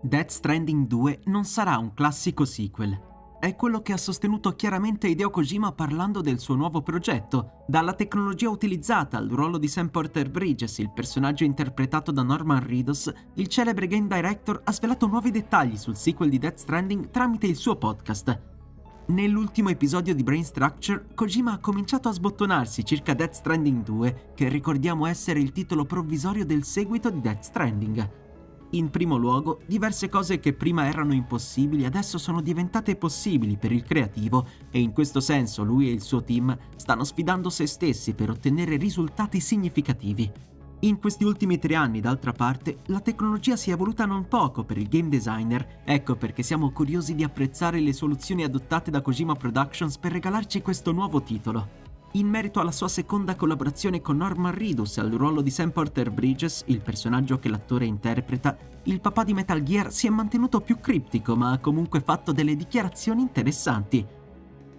Death Stranding 2 non sarà un classico sequel. È quello che ha sostenuto chiaramente Hideo Kojima parlando del suo nuovo progetto. Dalla tecnologia utilizzata al ruolo di Sam Porter Bridges, il personaggio interpretato da Norman Reedus, il celebre game director ha svelato nuovi dettagli sul sequel di Death Stranding tramite il suo podcast. Nell'ultimo episodio di Brain Structure, Kojima ha cominciato a sbottonarsi circa Death Stranding 2, che ricordiamo essere il titolo provvisorio del seguito di Death Stranding. In primo luogo, diverse cose che prima erano impossibili adesso sono diventate possibili per il creativo e in questo senso lui e il suo team stanno sfidando se stessi per ottenere risultati significativi. In questi ultimi tre anni, d'altra parte, la tecnologia si è evoluta non poco per il game designer, ecco perché siamo curiosi di apprezzare le soluzioni adottate da Kojima Productions per regalarci questo nuovo titolo. In merito alla sua seconda collaborazione con Norman Reedus al ruolo di Sam Porter Bridges, il personaggio che l'attore interpreta, il papà di Metal Gear si è mantenuto più criptico ma ha comunque fatto delle dichiarazioni interessanti.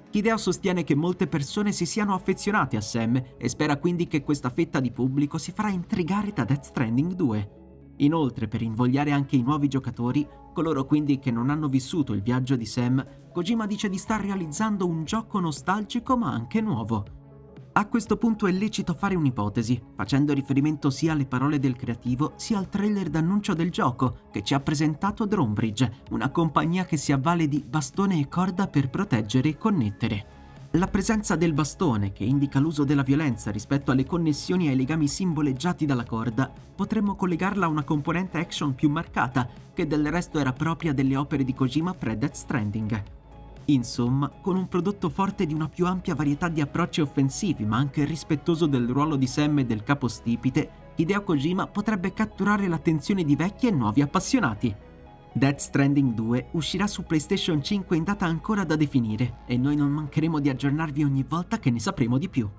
Hideo sostiene che molte persone si siano affezionate a Sam e spera quindi che questa fetta di pubblico si farà intrigare da Death Stranding 2. Inoltre, per invogliare anche i nuovi giocatori, coloro quindi che non hanno vissuto il viaggio di Sam, Kojima dice di star realizzando un gioco nostalgico ma anche nuovo. A questo punto è lecito fare un'ipotesi, facendo riferimento sia alle parole del creativo sia al trailer d'annuncio del gioco che ci ha presentato Dronebridge, una compagnia che si avvale di bastone e corda per proteggere e connettere. La presenza del bastone, che indica l'uso della violenza rispetto alle connessioni e ai legami simboleggiati dalla corda, potremmo collegarla a una componente action più marcata, che del resto era propria delle opere di Kojima pre-Death Stranding. Insomma, con un prodotto forte di una più ampia varietà di approcci offensivi, ma anche rispettoso del ruolo di Sam e del capostipite, Hideo Kojima potrebbe catturare l'attenzione di vecchi e nuovi appassionati. Death Stranding 2 uscirà su PlayStation 5 in data ancora da definire e noi non mancheremo di aggiornarvi ogni volta che ne sapremo di più.